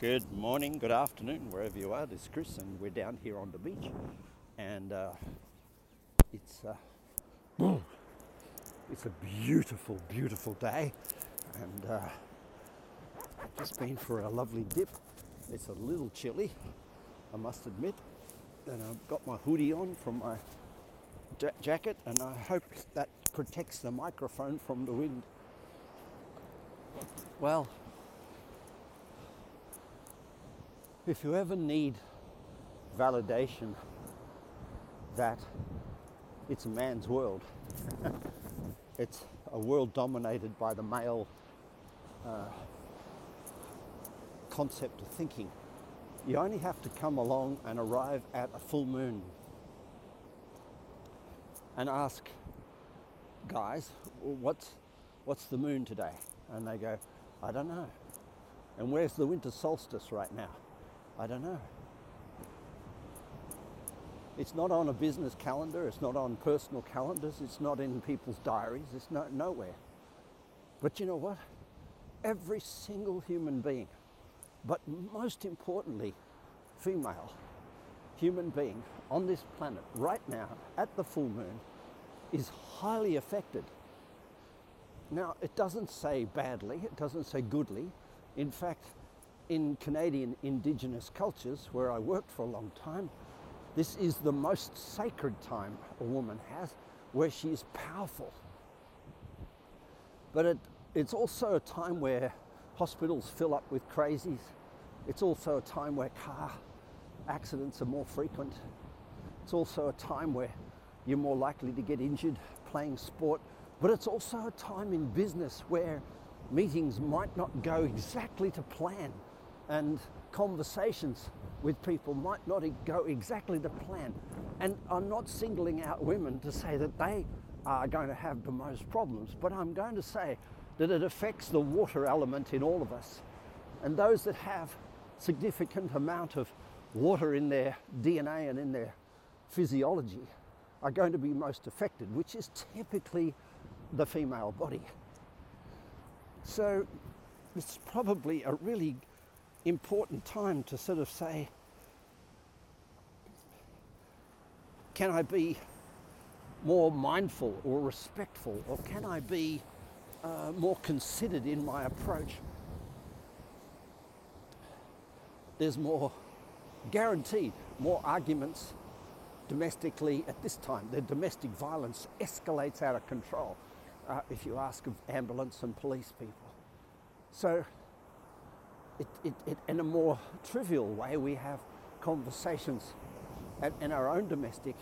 Good morning, good afternoon, wherever you are. This is Chris, and we're down here on the beach, and uh, it's uh, it's a beautiful, beautiful day, and uh, just been for a lovely dip. It's a little chilly, I must admit, and I've got my hoodie on from my ja- jacket, and I hope that protects the microphone from the wind. Well, if you ever need validation that it's a man's world, it's a world dominated by the male uh, concept of thinking, you only have to come along and arrive at a full moon and ask guys, what's, what's the moon today? And they go, I don't know. And where's the winter solstice right now? I don't know. It's not on a business calendar, it's not on personal calendars, it's not in people's diaries, it's not nowhere. But you know what? Every single human being, but most importantly, female human being on this planet right now at the full moon is highly affected. Now, it doesn't say badly, it doesn't say goodly. In fact, in Canadian Indigenous cultures, where I worked for a long time, this is the most sacred time a woman has where she is powerful. But it, it's also a time where hospitals fill up with crazies. It's also a time where car accidents are more frequent. It's also a time where you're more likely to get injured playing sport. But it's also a time in business where meetings might not go exactly to plan and conversations with people might not go exactly to plan. And I'm not singling out women to say that they are going to have the most problems, but I'm going to say that it affects the water element in all of us. And those that have significant amount of water in their DNA and in their physiology are going to be most affected, which is typically the female body. So it's probably a really important time to sort of say, can I be more mindful or respectful, or can I be uh, more considered in my approach? There's more guaranteed, more arguments domestically at this time. The domestic violence escalates out of control uh, if you ask of ambulance and police people. So it, it, it, in a more trivial way, we have conversations in our own domestic,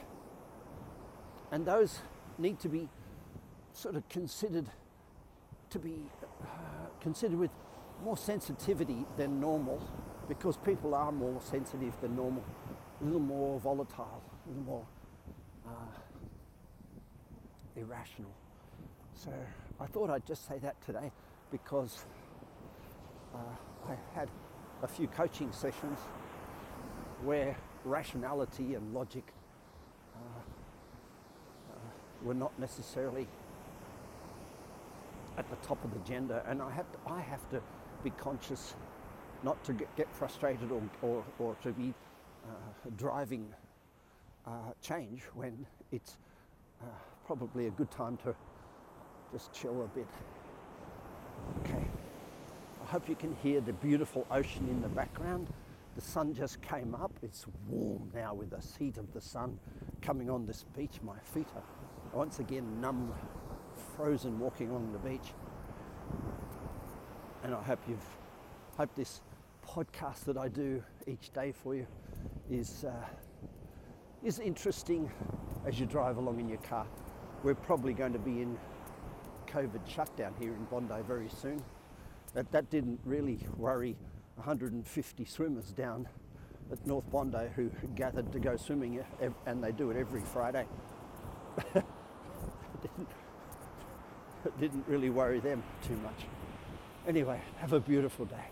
and those need to be sort of considered to be uh, considered with more sensitivity than normal, because people are more sensitive than normal, a little more volatile, a little more uh, irrational. So I thought I'd just say that today because. Uh, had a few coaching sessions where rationality and logic uh, uh, were not necessarily at the top of the agenda, and I have to, I have to be conscious not to get, get frustrated or, or, or, to be uh, driving uh, change when it's uh, probably a good time to just chill a bit. I hope you can hear the beautiful ocean in the background. The sun just came up. It's warm now with the heat of the sun coming on this beach. My feet are once again numb, frozen walking on the beach. And I hope you've hope this podcast that I do each day for you is uh, is interesting as you drive along in your car. We're probably going to be in COVID shutdown here in Bondi very soon. That, that didn't really worry 150 swimmers down at North Bondi who gathered to go swimming, and they do it every Friday. it, didn't, it didn't really worry them too much. Anyway, have a beautiful day.